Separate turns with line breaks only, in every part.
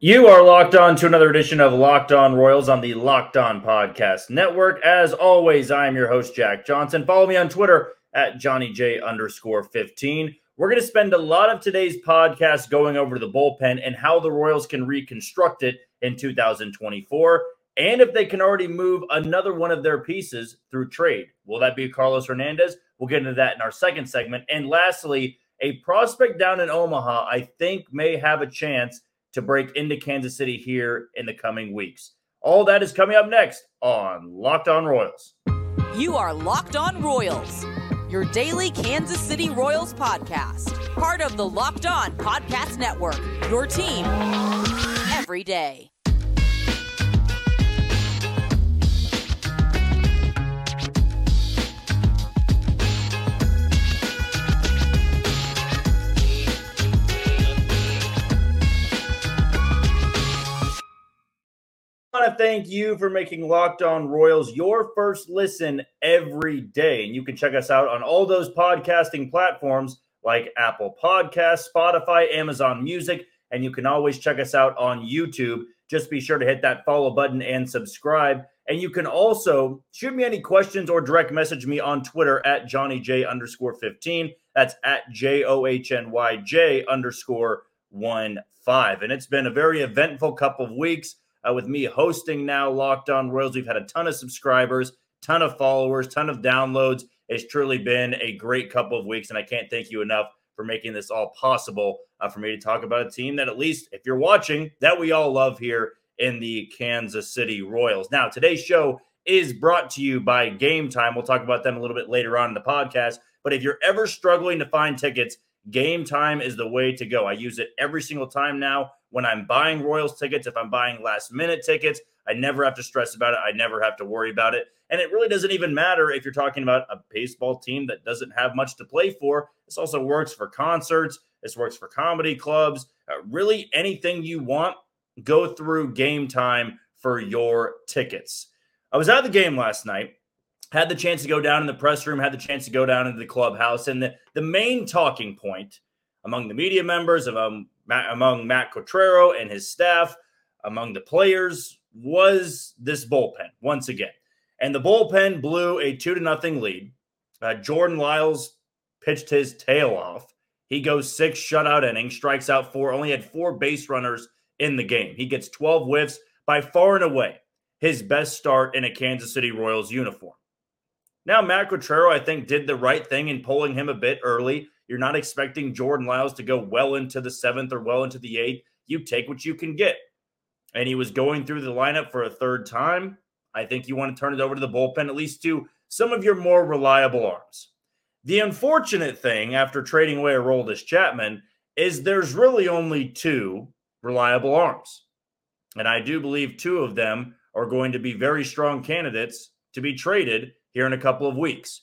You are locked on to another edition of Locked On Royals on the Locked On Podcast Network. As always, I am your host, Jack Johnson. Follow me on Twitter at Johnny J underscore 15. We're going to spend a lot of today's podcast going over the bullpen and how the Royals can reconstruct it in 2024, and if they can already move another one of their pieces through trade. Will that be Carlos Hernandez? We'll get into that in our second segment. And lastly, a prospect down in Omaha, I think, may have a chance to break into Kansas City here in the coming weeks. All that is coming up next on Locked On Royals.
You are Locked On Royals, your daily Kansas City Royals podcast, part of the Locked On Podcast Network, your team every day.
To thank you for making Locked On Royals your first listen every day. And you can check us out on all those podcasting platforms like Apple Podcasts, Spotify, Amazon Music, and you can always check us out on YouTube. Just be sure to hit that follow button and subscribe. And you can also shoot me any questions or direct message me on Twitter at Johnny J underscore 15. That's at J O H N Y J underscore 1 5. And it's been a very eventful couple of weeks uh, with me hosting now Locked On Royals. We've had a ton of subscribers, ton of followers, ton of downloads. It's truly been a great couple of weeks, and I can't thank you enough for making this all possible uh, for me to talk about a team that, at least if you're watching, that we all love here in the Kansas City Royals. Now, today's show is brought to you by Game Time. We'll talk about them a little bit later on in the podcast. But if you're ever struggling to find tickets, Game Time is the way to go. I use it every single time now when I'm buying Royals tickets, if I'm buying last minute tickets, I never have to stress about it. I never have to worry about it. And it really doesn't even matter if you're talking about a baseball team that doesn't have much to play for. This also works for concerts, this works for comedy clubs. Uh, really, anything you want, go through game time for your tickets. I was at the game last night, had the chance to go down in the press room, had the chance to go down into the clubhouse. And the, the main talking point among the media members, among among Matt Quatraro and his staff, among the players, was this bullpen once again. And the bullpen blew a two to nothing lead. Uh, Jordan Lyles pitched his tail off. He goes six shutout innings, strikes out four, only had four base runners in the game. He gets 12 whiffs by far and away his best start in a Kansas City Royals uniform. Now, Matt Quatraro, I think, did the right thing in pulling him a bit early you're not expecting Jordan Lyles to go well into the seventh or well into the eighth. You take what you can get. And he was going through the lineup for a third time. I think you want to turn it over to the bullpen, at least to some of your more reliable arms. The unfortunate thing after trading away a Aroldis Chapman is there's really only two reliable arms. And I do believe two of them are going to be very strong candidates to be traded here in a couple of weeks.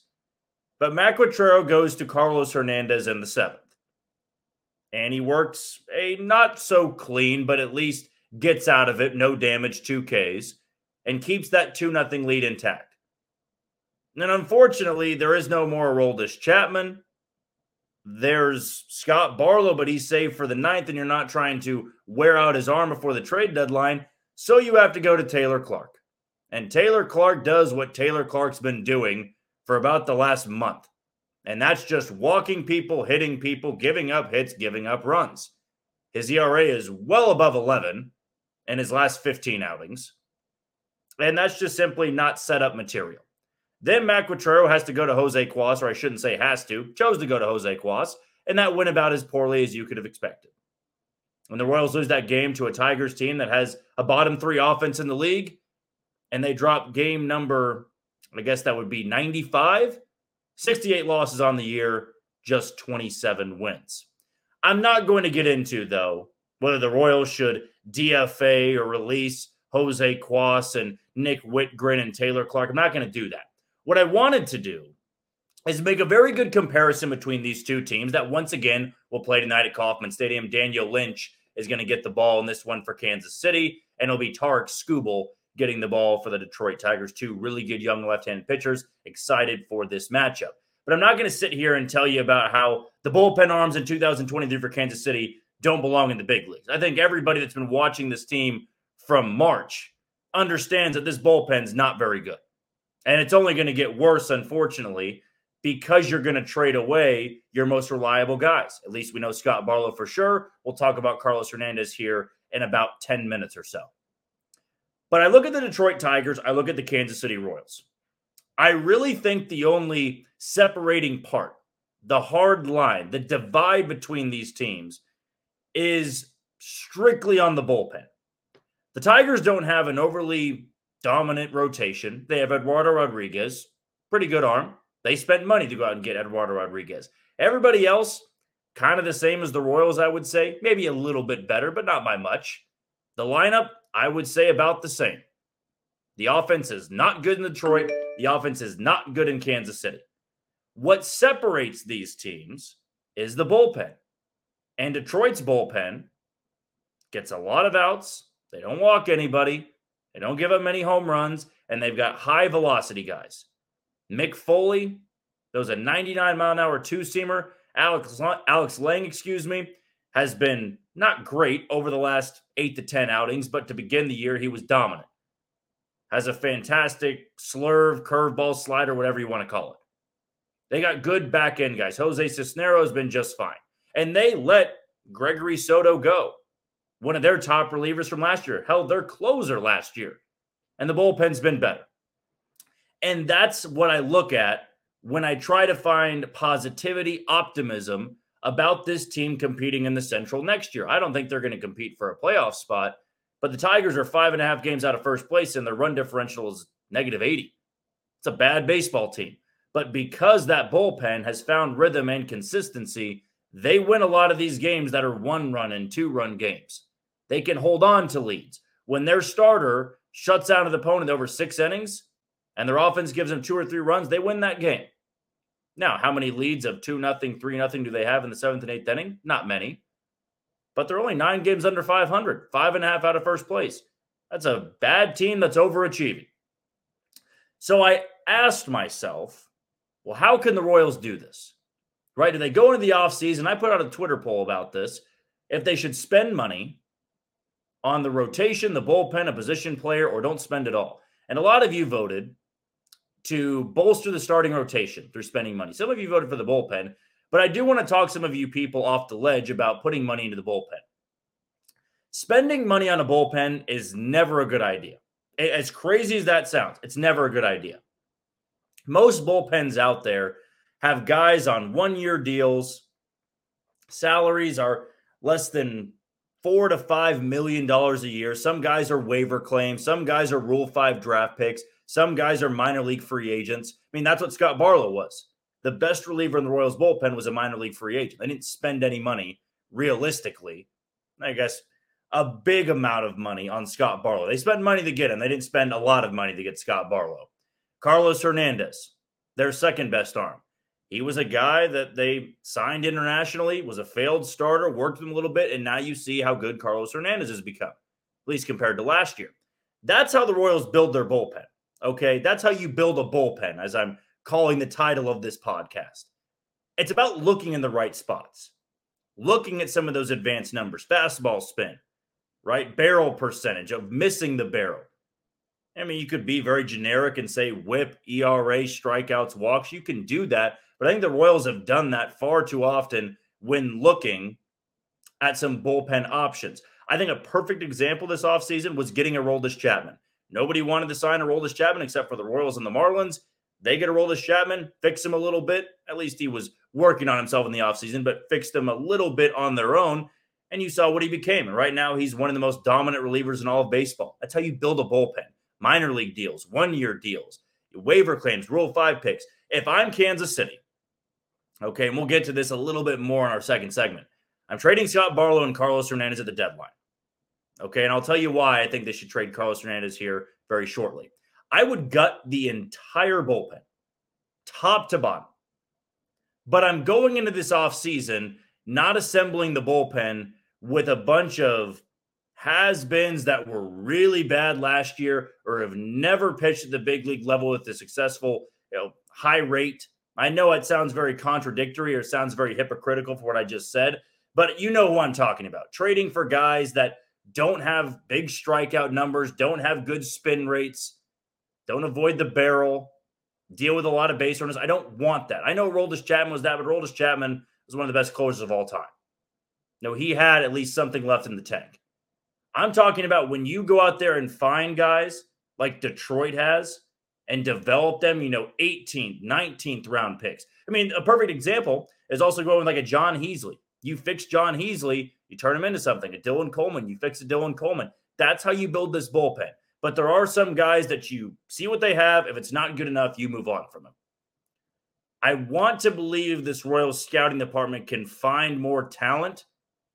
But Matt Quatraro goes to Carlos Hernandez in the seventh. And he works a not so clean, but at least gets out of it, no damage, two Ks, and keeps that 2 nothing lead intact. And unfortunately, there is no more Aroldis Chapman. There's Scott Barlow, but he's saved for the ninth, and you're not trying to wear out his arm before the trade deadline. So you have to go to Taylor Clarke. And Taylor Clarke does what Taylor Clarke's been doing for about the last month. And that's just walking people, hitting people, giving up hits, giving up runs. His ERA is well above 11 in his last 15 outings. And that's just simply not set up material. Then Matt Quatraro has to go to Jose Cuas, or I shouldn't say has to, chose to go to Jose Cuas, and that went about as poorly as you could have expected. When the Royals lose that game to a Tigers team that has a bottom three offense in the league, and they drop game number I guess that would be 95, 68 losses on the year, just 27 wins. I'm not going to get into, though, whether the Royals should DFA or release Jose Cuas and Nick Wittgren and Taylor Clarke. I'm not going to do that. What I wanted to do is make a very good comparison between these two teams that once again will play tonight at Kauffman Stadium. Daniel Lynch is going to get the ball in this one for Kansas City, and it'll be Tarik Skubal getting the ball for the Detroit Tigers. Two really good young left handed pitchers. Excited for this matchup. But I'm not going to sit here and tell you about how the bullpen arms in 2023 for Kansas City don't belong in the big leagues. I think everybody that's been watching this team from March understands that this bullpen's not very good. And it's only going to get worse, unfortunately, because you're going to trade away your most reliable guys. At least we know Scott Barlow for sure. We'll talk about Carlos Hernandez here in about 10 minutes or so. But I look at the Detroit Tigers, I look at the Kansas City Royals. I really think the only separating part, the hard line, the divide between these teams is strictly on the bullpen. The Tigers don't have an overly dominant rotation. They have Eduardo Rodriguez, pretty good arm. They spent money to go out and get Eduardo Rodriguez. Everybody else, kind of the same as the Royals, I would say. Maybe a little bit better, but not by much. The lineup, I would say about the same. The offense is not good in Detroit. The offense is not good in Kansas City. What separates these teams is the bullpen. And Detroit's bullpen gets a lot of outs. They don't walk anybody. They don't give up many home runs. And they've got high velocity guys. Mick Foley, those a 99 mile an hour two seamer. Alex, Alex Lange, excuse me, has been not great over the last eight to 10 outings, but to begin the year, he was dominant. Has a fantastic slurve, curveball, slider, whatever you want to call it. They got good back end guys. Jose Cisnero has been just fine. And they let Gregory Soto go, one of their top relievers from last year, held their closer last year. And the bullpen's been better. And that's what I look at when I try to find positivity, optimism about this team competing in the Central next year. I don't think they're going to compete for a playoff spot, but the Tigers are five and a half games out of first place, and their run differential is negative 80. It's a bad baseball team. But because that bullpen has found rhythm and consistency, they win a lot of these games that are one run and two run games. They can hold on to leads. When their starter shuts out an opponent over six innings and their offense gives them two or three runs, they win that game. Now, how many leads of 2 nothing, 3 nothing do they have in the seventh and eighth inning? Not many. But they're only nine games under 500, five and a half out of first place. That's a bad team that's overachieving. So I asked myself, well, how can the Royals do this? Right? Do they go into the offseason? I put out a Twitter poll about this. If they should spend money on the rotation, the bullpen, a position player, or don't spend it all. And a lot of you voted to bolster the starting rotation through spending money. Some of you voted for the bullpen, but I do want to talk some of you people off the ledge about putting money into the bullpen. Spending money on a bullpen is never a good idea. As crazy as that sounds, it's never a good idea. Most bullpens out there have guys on one year deals. Salaries are less than four to five million dollars a year. Some guys are waiver claims, some guys are Rule 5 draft picks. Some guys are minor league free agents. I mean, that's what Scott Barlow was. The best reliever in the Royals bullpen was a minor league free agent. They didn't spend any money realistically. I guess a big amount of money on Scott Barlow. They spent money to get him. They didn't spend a lot of money to get Scott Barlow. Carlos Hernandez, their second best arm. He was a guy that they signed internationally, was a failed starter, worked him a little bit, and now you see how good Carlos Hernandez has become, at least compared to last year. That's how the Royals build their bullpen. Okay. That's how you build a bullpen, as I'm calling the title of this podcast. It's about looking in the right spots, looking at some of those advanced numbers, fastball spin, right? Barrel percentage of missing the barrel. I mean, you could be very generic and say whip, ERA, strikeouts, walks. You can do that. But I think the Royals have done that far too often when looking at some bullpen options. I think a perfect example this offseason was getting a Aroldis Chapman. Nobody wanted to sign a Aroldis Chapman except for the Royals and the Marlins. They get a Aroldis Chapman, fix him a little bit. At least he was working on himself in the offseason, but fixed him a little bit on their own. And you saw what he became. And right now, he's one of the most dominant relievers in all of baseball. That's how you build a bullpen. Minor league deals, one year deals, waiver claims, Rule 5 picks. If I'm Kansas City, okay, and we'll get to this a little bit more in our second segment, I'm trading Scott Barlow and Carlos Hernandez at the deadline. Okay. And I'll tell you why I think they should trade Carlos Hernandez here very shortly. I would gut the entire bullpen, top to bottom. But I'm going into this offseason not assembling the bullpen with a bunch of has beens that were really bad last year or have never pitched at the big league level with a successful, you know, high rate. I know it sounds very contradictory or sounds very hypocritical for what I just said, But you know who I'm talking about. Trading for guys that don't have big strikeout numbers, don't have good spin rates, don't avoid the barrel, deal with a lot of base runners. I don't want that. I know Aroldis Chapman was that, but Aroldis Chapman was one of the best closers of all time. No, he had at least something left in the tank. I'm talking about when you go out there and find guys like Detroit has and develop them, you know, 18th, 19th round picks. I mean, a perfect example is also going like a John Heasley. You fix John Heasley, you turn him into something. A Dylan Coleman, you fix a Dylan Coleman. That's how you build this bullpen. But there are some guys that you see what they have. If it's not good enough, you move on from them. I want to believe this Royals scouting department can find more talent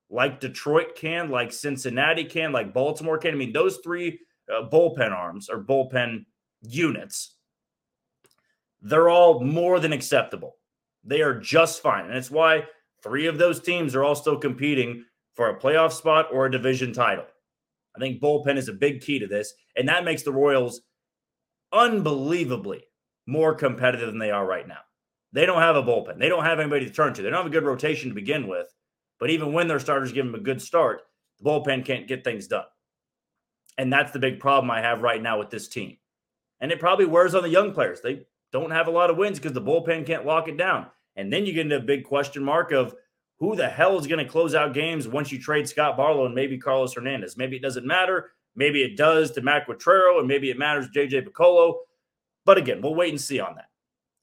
like Detroit can, like Cincinnati can, like Baltimore can. I mean, those three uh, bullpen arms or bullpen units, they're all more than acceptable. They are just fine. And it's why three of those teams are all still competing for a playoff spot or a division title. I think bullpen is a big key to this. And that makes the Royals unbelievably more competitive than they are right now. They don't have a bullpen. They don't have anybody to turn to. They don't have a good rotation to begin with. But even when their starters give them a good start, the bullpen can't get things done. And that's the big problem I have right now with this team. And it probably wears on the young players. They don't have a lot of wins because the bullpen can't lock it down. And then you get into a big question mark of who the hell is going to close out games once you trade Scott Barlow and maybe Carlos Hernandez? Maybe it doesn't matter. Maybe it does to Matt Quatraro, and maybe it matters to JJ Picollo. But again, we'll wait and see on that.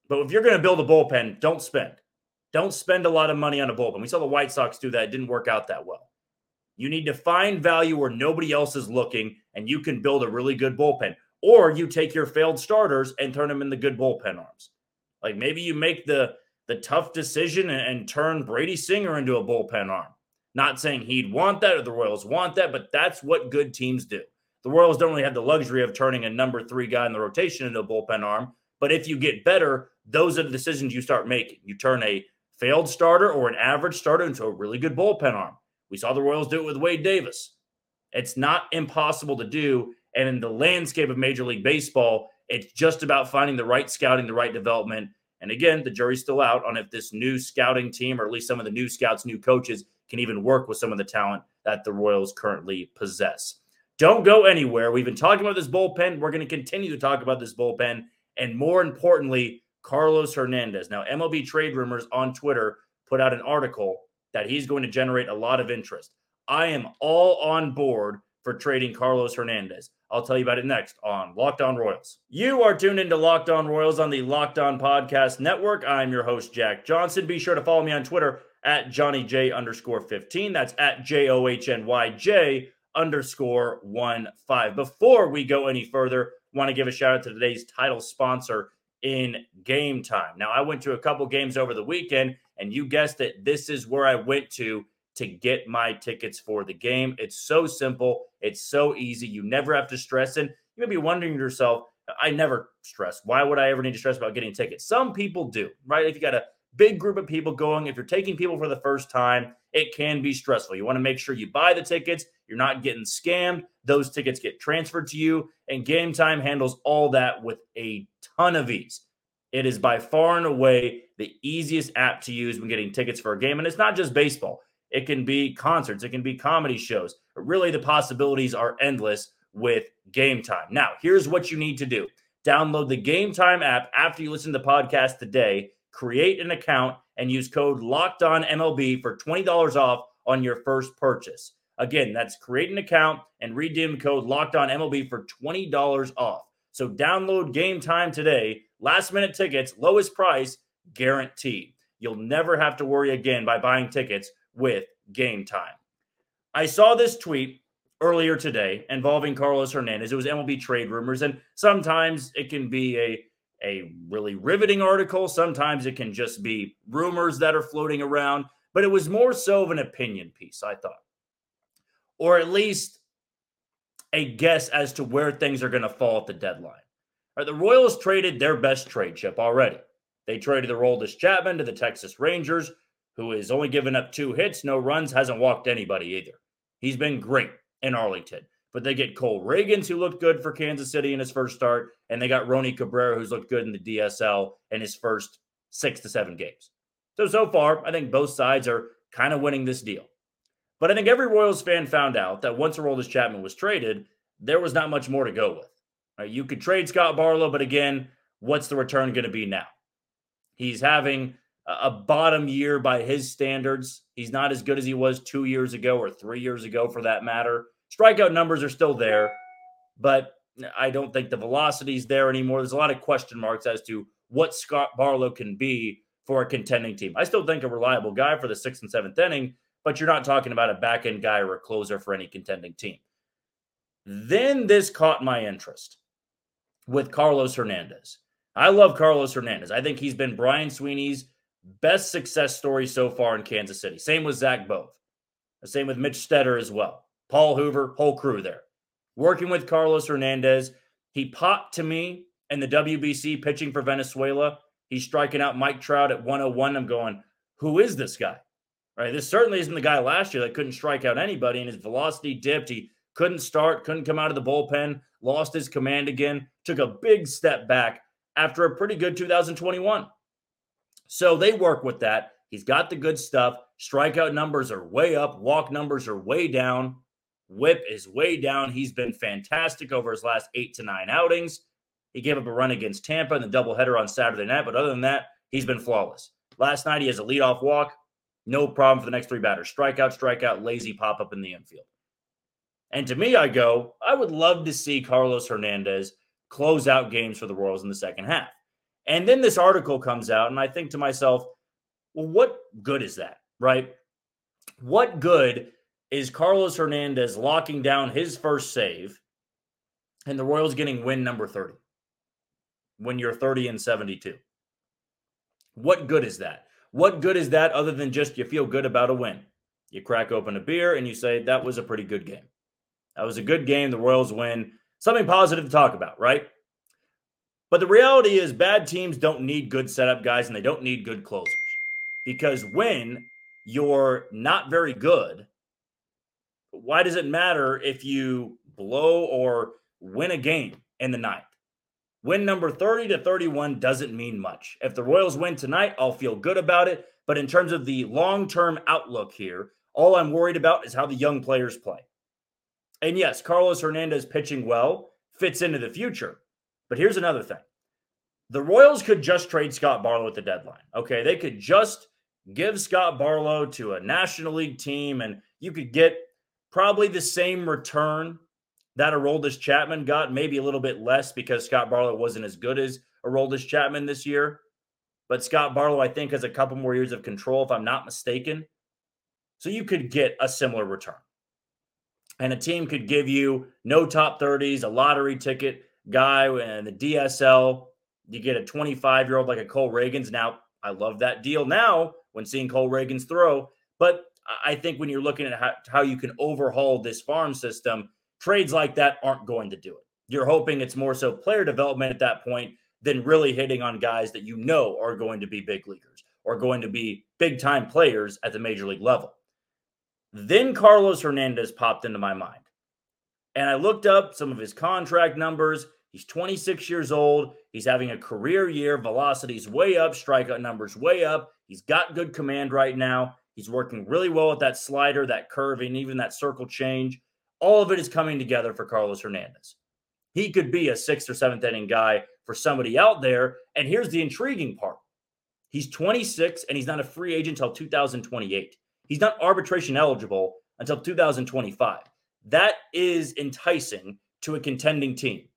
But if you're going to build a bullpen, don't spend. Don't spend a lot of money on a bullpen. We saw the White Sox do that. It didn't work out that well. You need to find value where nobody else is looking, and you can build a really good bullpen. Or you take your failed starters and turn them into good bullpen arms. Like maybe you make the the tough decision and, and turn Brady Singer into a bullpen arm. Not saying he'd want that or the Royals want that, but that's what good teams do. The Royals don't really have the luxury of turning a number three guy in the rotation into a bullpen arm. But if you get better, those are the decisions you start making. You turn a failed starter or an average starter into a really good bullpen arm. We saw the Royals do it with Wade Davis. It's not impossible to do. And in the landscape of Major League Baseball, it's just about finding the right scouting, the right development. And again, the jury's still out on if this new scouting team, or at least some of the new scouts, new coaches, can even work with some of the talent that the Royals currently possess. Don't go anywhere. We've been talking about this bullpen. We're going to continue to talk about this bullpen. And more importantly, Carlos Hernandez. Now, MLB Trade Rumors on Twitter put out an article that he's going to generate a lot of interest. I am all on board for trading Carlos Hernandez. I'll tell you about it next on Locked On Royals. You are tuned into Locked On Royals on the Locked On Podcast Network. I'm your host, Jack Johnson. Be sure to follow me on Twitter at Johnny J underscore 15. That's at J O H N Y J underscore 1 5. Before we go any further, want to give a shout out to today's title sponsor in game time. Now, I went to a couple games over the weekend, and you guessed it, this is where I went to to get my tickets for the game. It's so simple, it's so easy. You never have to stress. And you may be wondering yourself, I never stress. Why would I ever need to stress about getting tickets? Some people do, right? If you got a big group of people going, if you're taking people for the first time, it can be stressful. You want to make sure you buy the tickets, you're not getting scammed. Those tickets get transferred to you, and Game Time handles all that with a ton of ease. It is by far and away the easiest app to use when getting tickets for a game. And it's not just baseball, it can be concerts, it can be comedy shows. Really, the possibilities are endless with Game Time. Now, here's what you need to do download the Game Time app after you listen to the podcast today, create an account, and use code Locked On MLB for $20 off on your first purchase. Again, that's create an account and redeem code Locked On MLB for $20 off. So download Game Time today. Last minute tickets, lowest price guaranteed. You'll never have to worry again by buying tickets with Game Time. I saw this tweet earlier today involving Carlos Hernandez. It was MLB trade rumors, and sometimes it can be a a really riveting article. Sometimes it can just be rumors that are floating around, but it was more so of an opinion piece, I thought, or at least a guess as to where things are going to fall at the deadline. Right, the Royals traded their best trade chip already. They traded the Aroldis Chapman to the Texas Rangers, who has only given up two hits, no runs, hasn't walked anybody either. He's been great in Arlington. But they get Cole Ragans, who looked good for Kansas City in his first start, and they got Roni Cabrera, who's looked good in the DSL in his first six to seven games. So, so far, I think both sides are kind of winning this deal. But I think every Royals fan found out that once Aroldis Chapman was traded, there was not much more to go with. Right? You could trade Scott Barlow, but again, what's the return going to be now? He's having a bottom year by his standards. He's not as good as he was two years ago or three years ago, for that matter. Strikeout numbers are still there, but I don't think the velocity's there anymore. There's a lot of question marks as to what Scott Barlow can be for a contending team. I still think a reliable guy for the sixth and seventh inning, but you're not talking about a back end guy or a closer for any contending team. Then this caught my interest with Carlos Hernandez. I love Carlos Hernandez. I think he's been Brian Sweeney's best success story so far in Kansas City. Same with Zach Bove. The same with Mitch Stetter as well. Paul Hoover, whole crew there. Working with Carlos Hernandez. He popped to me in the WBC pitching for Venezuela. He's striking out Mike Trout at 101. I'm going, who is this guy? Right. This certainly isn't the guy last year that couldn't strike out anybody, and his velocity dipped. He couldn't start, couldn't come out of the bullpen, lost his command again, took a big step back after a pretty good 2021. So they work with that. He's got the good stuff. Strikeout numbers are way up, walk numbers are way down. Whip is way down. He's been fantastic over his last eight to nine outings. He gave up a run against Tampa in the doubleheader on Saturday night, but other than that, he's been flawless. Last night, he has a leadoff walk. No problem for the next three batters. Strikeout, strikeout, lazy pop up in the infield. And to me, I go, I would love to see Carlos Hernandez close out games for the Royals in the second half. And then this article comes out, and I think to myself, well, what good is that, right? What good is Carlos Hernandez locking down his first save and the Royals getting win number 30 when you're 30 and 72? What good is that? What good is that other than just you feel good about a win? You crack open a beer and you say, that was a pretty good game. That was a good game. The Royals win. Something positive to talk about, right? But the reality is, bad teams don't need good setup guys and they don't need good closers. Because when you're not very good, why does it matter if you blow or win a game in the ninth? Win number 30 to 31 doesn't mean much. If the Royals win tonight, I'll feel good about it. But in terms of the long term outlook here, all I'm worried about is how the young players play. And yes, Carlos Hernandez pitching well fits into the future. But here's another thing the Royals could just trade Scott Barlow at the deadline. Okay. They could just give Scott Barlow to a National League team, and you could get probably the same return that Aroldis Chapman got, maybe a little bit less because Scott Barlow wasn't as good as Aroldis Chapman this year. But Scott Barlow, I think, has a couple more years of control, if I'm not mistaken. So you could get a similar return. And a team could give you no top 30s, a lottery ticket guy, and the DSL you get a 25 year old like a Cole Ragans. Now, I love that deal now when seeing Cole Ragans throw. But I think when you're looking at how, how you can overhaul this farm system, trades like that aren't going to do it. You're hoping it's more so player development at that point than really hitting on guys that you know are going to be big leaguers or going to be big time players at the major league level. Then Carlos Hernandez popped into my mind. And I looked up some of his contract numbers. He's 26 years old. He's having a career year. Velocity's way up, strikeout numbers way up. He's got good command right now. He's working really well with that slider, that curve, and even that circle change. All of it is coming together for Carlos Hernandez. He could be a sixth or seventh inning guy for somebody out there. And here's the intriguing part he's 26 and he's not a free agent until 2028. He's not arbitration eligible until 2025. That is enticing to a contending team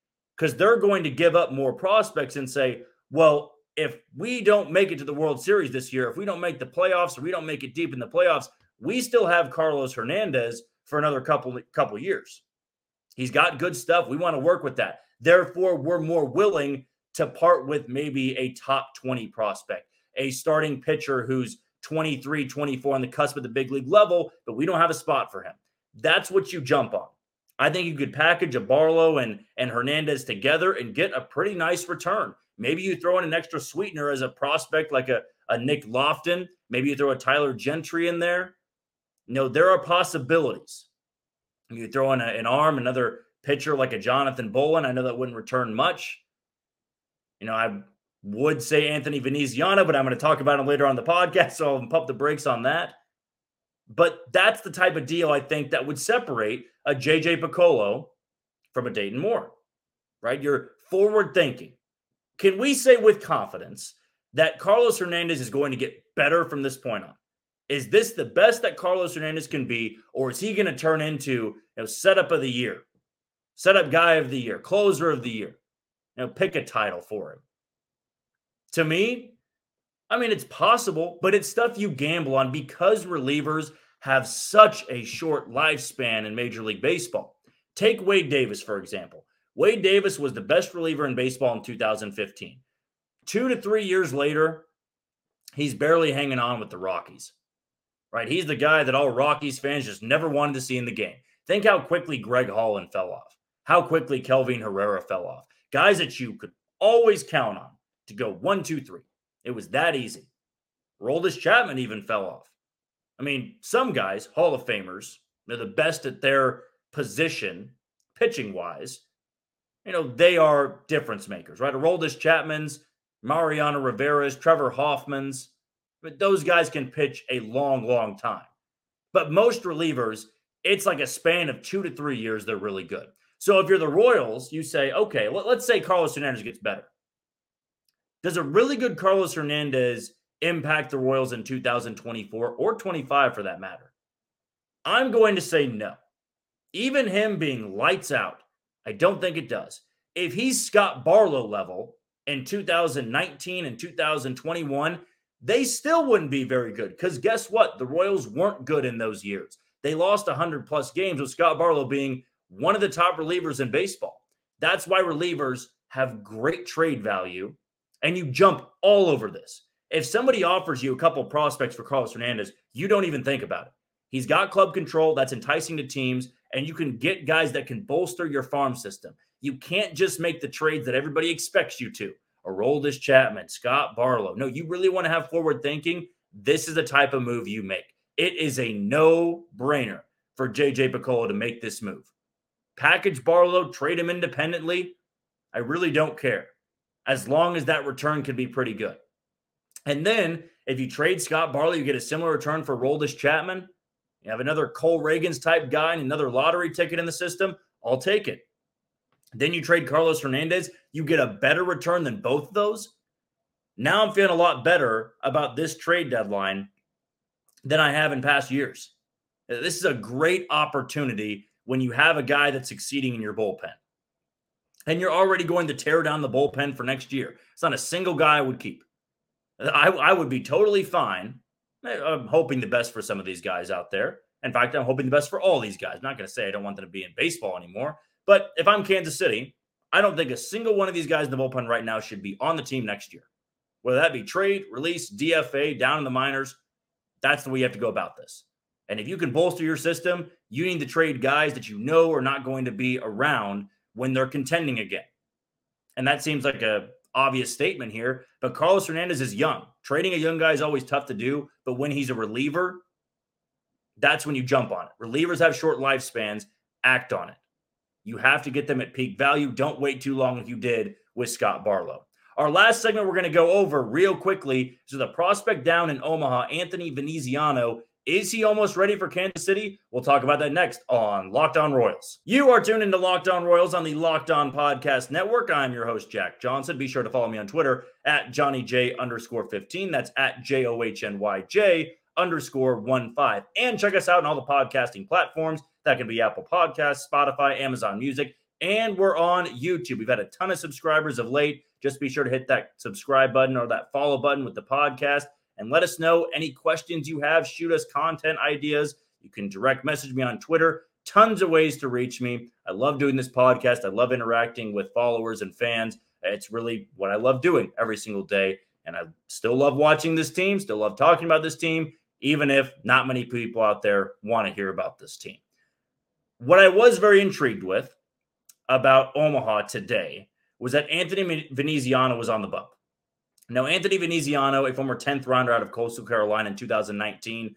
because they're going to give up more prospects and say, well, if we don't make it to the World Series this year, if we don't make the playoffs or we don't make it deep in the playoffs, we still have Carlos Hernandez for another couple couple years. He's got good stuff. We want to work with that. Therefore, we're more willing to part with maybe a top 20 prospect, a starting pitcher who's 23, 24 on the cusp of the big league level, but we don't have a spot for him. That's what you jump on. I think you could package a Barlow and, and Hernandez together and get a pretty nice return. Maybe you throw in an extra sweetener as a prospect like a, a Nick Loftin. Maybe you throw a Tyler Gentry in there. Know, there are possibilities. You throw in a, an arm, another pitcher like a Jonathan Bowlan. I know that wouldn't return much. You know, I would say Anthony Veneziano, but I'm going to talk about him later on the podcast, so I'll pump the brakes on that. But that's the type of deal I think that would separate a JJ Picollo from a Dayton Moore, right? You're forward thinking. Can we say with confidence that Carlos Hernandez is going to get better from this point on? Is this the best that Carlos Hernandez can be, or is he going to turn into you know setup of the year, setup guy of the year, closer of the year? You know, pick a title for him. To me, I mean, it's possible, but it's stuff you gamble on because relievers have such a short lifespan in Major League Baseball. Take Wade Davis, for example. Wade Davis was the best reliever in baseball in 2015. Two to three years later, he's barely hanging on with the Rockies, right? He's the guy that all Rockies fans just never wanted to see in the game. Think how quickly Greg Holland fell off, how quickly Kelvin Herrera fell off. Guys that you could always count on to go one, two, three. It was that easy. Aroldis Chapman even fell off. I mean, some guys, Hall of Famers, they're the best at their position, pitching wise. You know, they are difference makers, right? Aroldis Chapman's, Mariano Rivera's, Trevor Hoffman's, but those guys can pitch a long, long time. But most relievers, it's like a span of two to three years, they're really good. So if you're the Royals, you say, okay, let, us say Carlos Hernandez gets better. Does a really good Carlos Hernandez impact the Royals in 2024 or 25 for that matter? I'm going to say no. Even him being lights out, I don't think it does. If he's Scott Barlow level in 2019 and 2021, they still wouldn't be very good because guess what? The Royals weren't good in those years. They lost 100 plus games with Scott Barlow being one of the top relievers in baseball. That's why relievers have great trade value and you jump all over this. If somebody offers you a couple prospects for Carlos Hernandez, you don't even think about it. He's got club control that's enticing to teams, and you can get guys that can bolster your farm system. You can't just make the trades that everybody expects you to. Aroldis Chapman, Scott Barlow. No, you really want to have forward thinking. This is the type of move you make. It is a no brainer for JJ Picollo to make this move. Package Barlow, trade him independently. I really don't care as long as that return could be pretty good. And then if you trade Scott Barlow, you get a similar return for Aroldis Chapman. You have another Cole Ragans type guy and another lottery ticket in the system. I'll take it. Then you trade Carlos Hernandez, you get a better return than both of those. Now I'm feeling a lot better about this trade deadline than I have in past years. This is a great opportunity when you have a guy that's succeeding in your bullpen and you're already going to tear down the bullpen for next year. It's not a single guy I would keep. I, I would be totally fine. Eh, I'm hoping the best for some of these guys out there. In fact, I'm hoping the best for all these guys. I'm not going to say I don't want them to be in baseball anymore, but if I'm Kansas City, I don't think a single one of these guys in the bullpen right now should be on the team next year. Whether that be trade, release, DFA, down in the minors, that's the way you have to go about this. And if you can bolster your system, you need to trade guys that you know are not going to be around when they're contending again. And that seems like a obvious statement here, but Carlos Hernandez is young. Trading a young guy is always tough to do, but when he's a reliever, that's when you jump on it. Relievers have short lifespans, act on it. You have to get them at peak value. Don't wait too long like you did with Scott Barlow. Our last segment we're going to go over real quickly is the prospect down in Omaha, Anthony Veneziano, is he almost ready for Kansas City? We'll talk about that next on Locked On Royals. You are tuned into Locked On Royals on the Locked On Podcast Network. I'm your host, Jack Johnson. Be sure to follow me on Twitter at Johnny J underscore 15. That's at J O H N Y J underscore 1 5. And check us out on all the podcasting platforms. That can be Apple Podcasts, Spotify, Amazon Music, and we're on YouTube. We've had a ton of subscribers of late. Just be sure to hit that subscribe button or that follow button with the podcast and let us know any questions you have. Shoot us content ideas. You can direct message me on Twitter. Tons of ways to reach me. I love doing this podcast. I love interacting with followers and fans. It's really what I love doing every single day. And I still love watching this team, still love talking about this team, even if not many people out there want to hear about this team. What I was very intrigued with about Omaha today was that Anthony Veneziano was on the bump. Now, Anthony Veneziano, a former 10th rounder out of Coastal Carolina in 2019,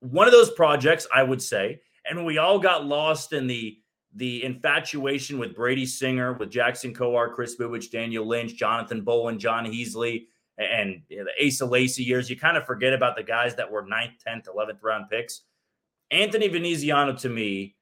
one of those projects, I would say, and we all got lost in the the infatuation with Brady Singer, with Jackson Kowar, Chris Bubic, Daniel Lynch, Jonathan Bowlan, John Heasley, and you know, the Asa Lacy years. You kind of forget about the guys that were 9th, 10th, 11th round picks. Anthony Veneziano to me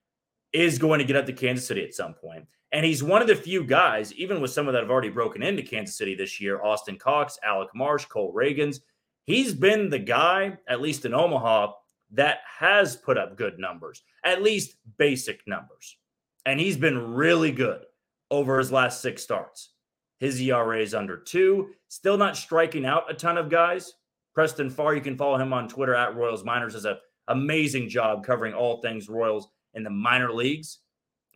is going to get up to Kansas City at some point. And he's one of the few guys, even with some of that have already broken into Kansas City this year Austin Cox, Alec Marsh, Cole Ragans. He's been the guy, at least in Omaha, that has put up good numbers, at least basic numbers. And he's been really good over his last six starts. His ERA is under two, still not striking out a ton of guys. Preston Farr, you can follow him on Twitter at Royals Minors, does an amazing job covering all things Royals in the minor leagues.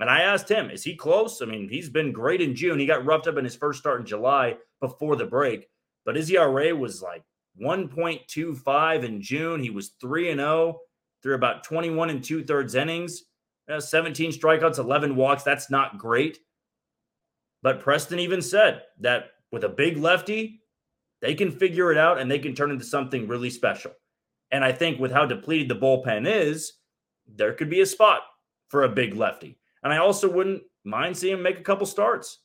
And I asked him, is he close? I mean, he's been great in June. He got roughed up in his first start in July before the break, but his ERA was like 1.25 in June. He was 3 and 0 through about 21 and two thirds innings, uh, 17 strikeouts, 11 walks. That's not great. But Preston even said that with a big lefty, they can figure it out and they can turn into something really special. And I think with how depleted the bullpen is, there could be a spot for a big lefty. And I also wouldn't mind seeing him make a couple starts.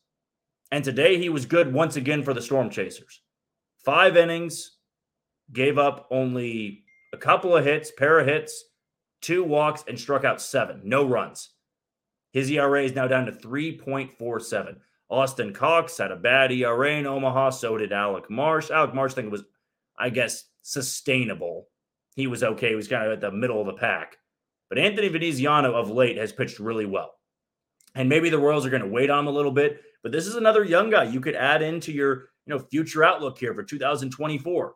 And today he was good once again for the Storm Chasers. Five innings, gave up only a couple of hits, pair of hits, two walks, and struck out seven. No runs. His ERA is now down to 3.47. Austin Cox had a bad ERA in Omaha. So did Alec Marsh. Alec Marsh, I think was, I guess, sustainable. He was okay. He was kind of at the middle of the pack. But Anthony Veneziano of late has pitched really well. And maybe the Royals are going to wait on him a little bit. But this is another young guy you could add into your you know future outlook here for 2024.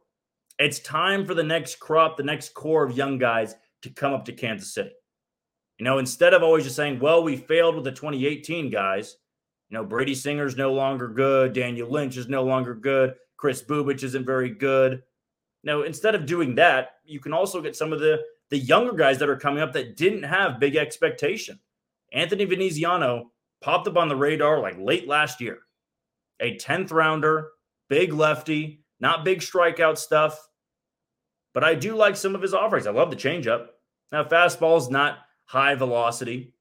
It's time for the next crop, the next core of young guys to come up to Kansas City. You know, instead of always just saying, well, we failed with the 2018 guys, you know, Brady Singer's no longer good. Daniel Lynch is no longer good. Chris Bubic isn't very good. Now, instead of doing that, you can also get some of the the younger guys that are coming up that didn't have big expectation. Anthony Veneziano popped up on the radar like late last year. A 10th rounder, big lefty, not big strikeout stuff, but I do like some of his offerings. I love the changeup. Now, fastball's not high velocity.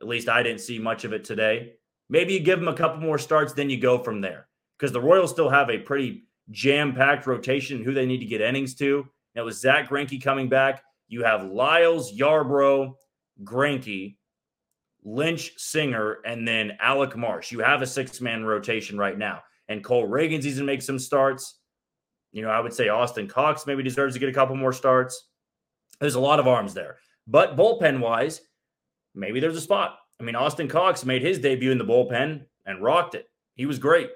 At least I didn't see much of it today. Maybe you give him a couple more starts, then you go from there. Because the Royals still have a pretty jam-packed rotation who they need to get innings to. Now with Zack Greinke coming back, you have Lyles, Yarbrough, Greinke, Lynch, Singer, and then Alec Marsh. You have a six-man rotation right now. And Cole Ragans needs to make some starts. You know, I would say Austin Cox maybe deserves to get a couple more starts. There's a lot of arms there. But bullpen wise, maybe there's a spot. I mean, Austin Cox made his debut in the bullpen and rocked it. He was great.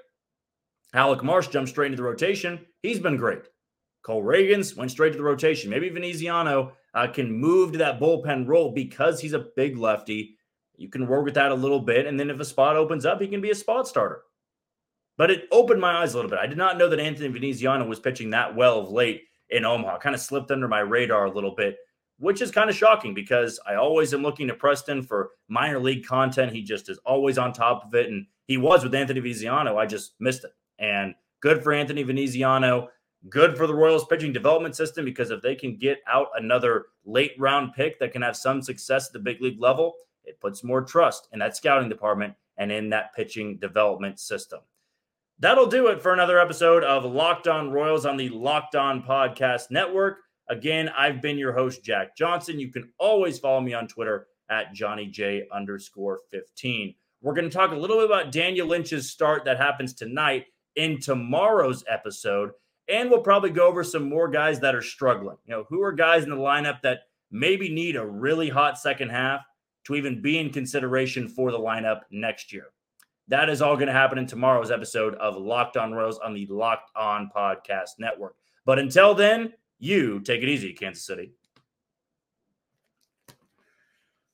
Alec Marsh jumped straight into the rotation. He's been great. Cole Ragans went straight to the rotation. Maybe Veneziano uh, can move to that bullpen role because he's a big lefty. You can work with that a little bit. And then if a spot opens up, he can be a spot starter. But it opened my eyes a little bit. I did not know that Anthony Veneziano was pitching that well of late in Omaha. Kind of slipped under my radar a little bit which is kind of shocking because I always am looking to Preston for minor league content. He just is always on top of it. And he was with Anthony Veneziano. I just missed it. And good for Anthony Veneziano. Good for the Royals pitching development system because if they can get out another late round pick that can have some success at the big league level, it puts more trust in that scouting department and in that pitching development system. That'll do it for another episode of Locked On Royals on the Locked On Podcast Network. Again, I've been your host, Jack Johnson. You can always follow me on Twitter at Johnny J underscore 15. We're going to talk a little bit about Daniel Lynch's start that happens tonight in tomorrow's episode. And we'll probably go over some more guys that are struggling. You know, who are guys in the lineup that maybe need a really hot second half to even be in consideration for the lineup next year. That is all going to happen in tomorrow's episode of Locked On Royals on the Locked On Podcast Network. But until then, you take it easy, Kansas City.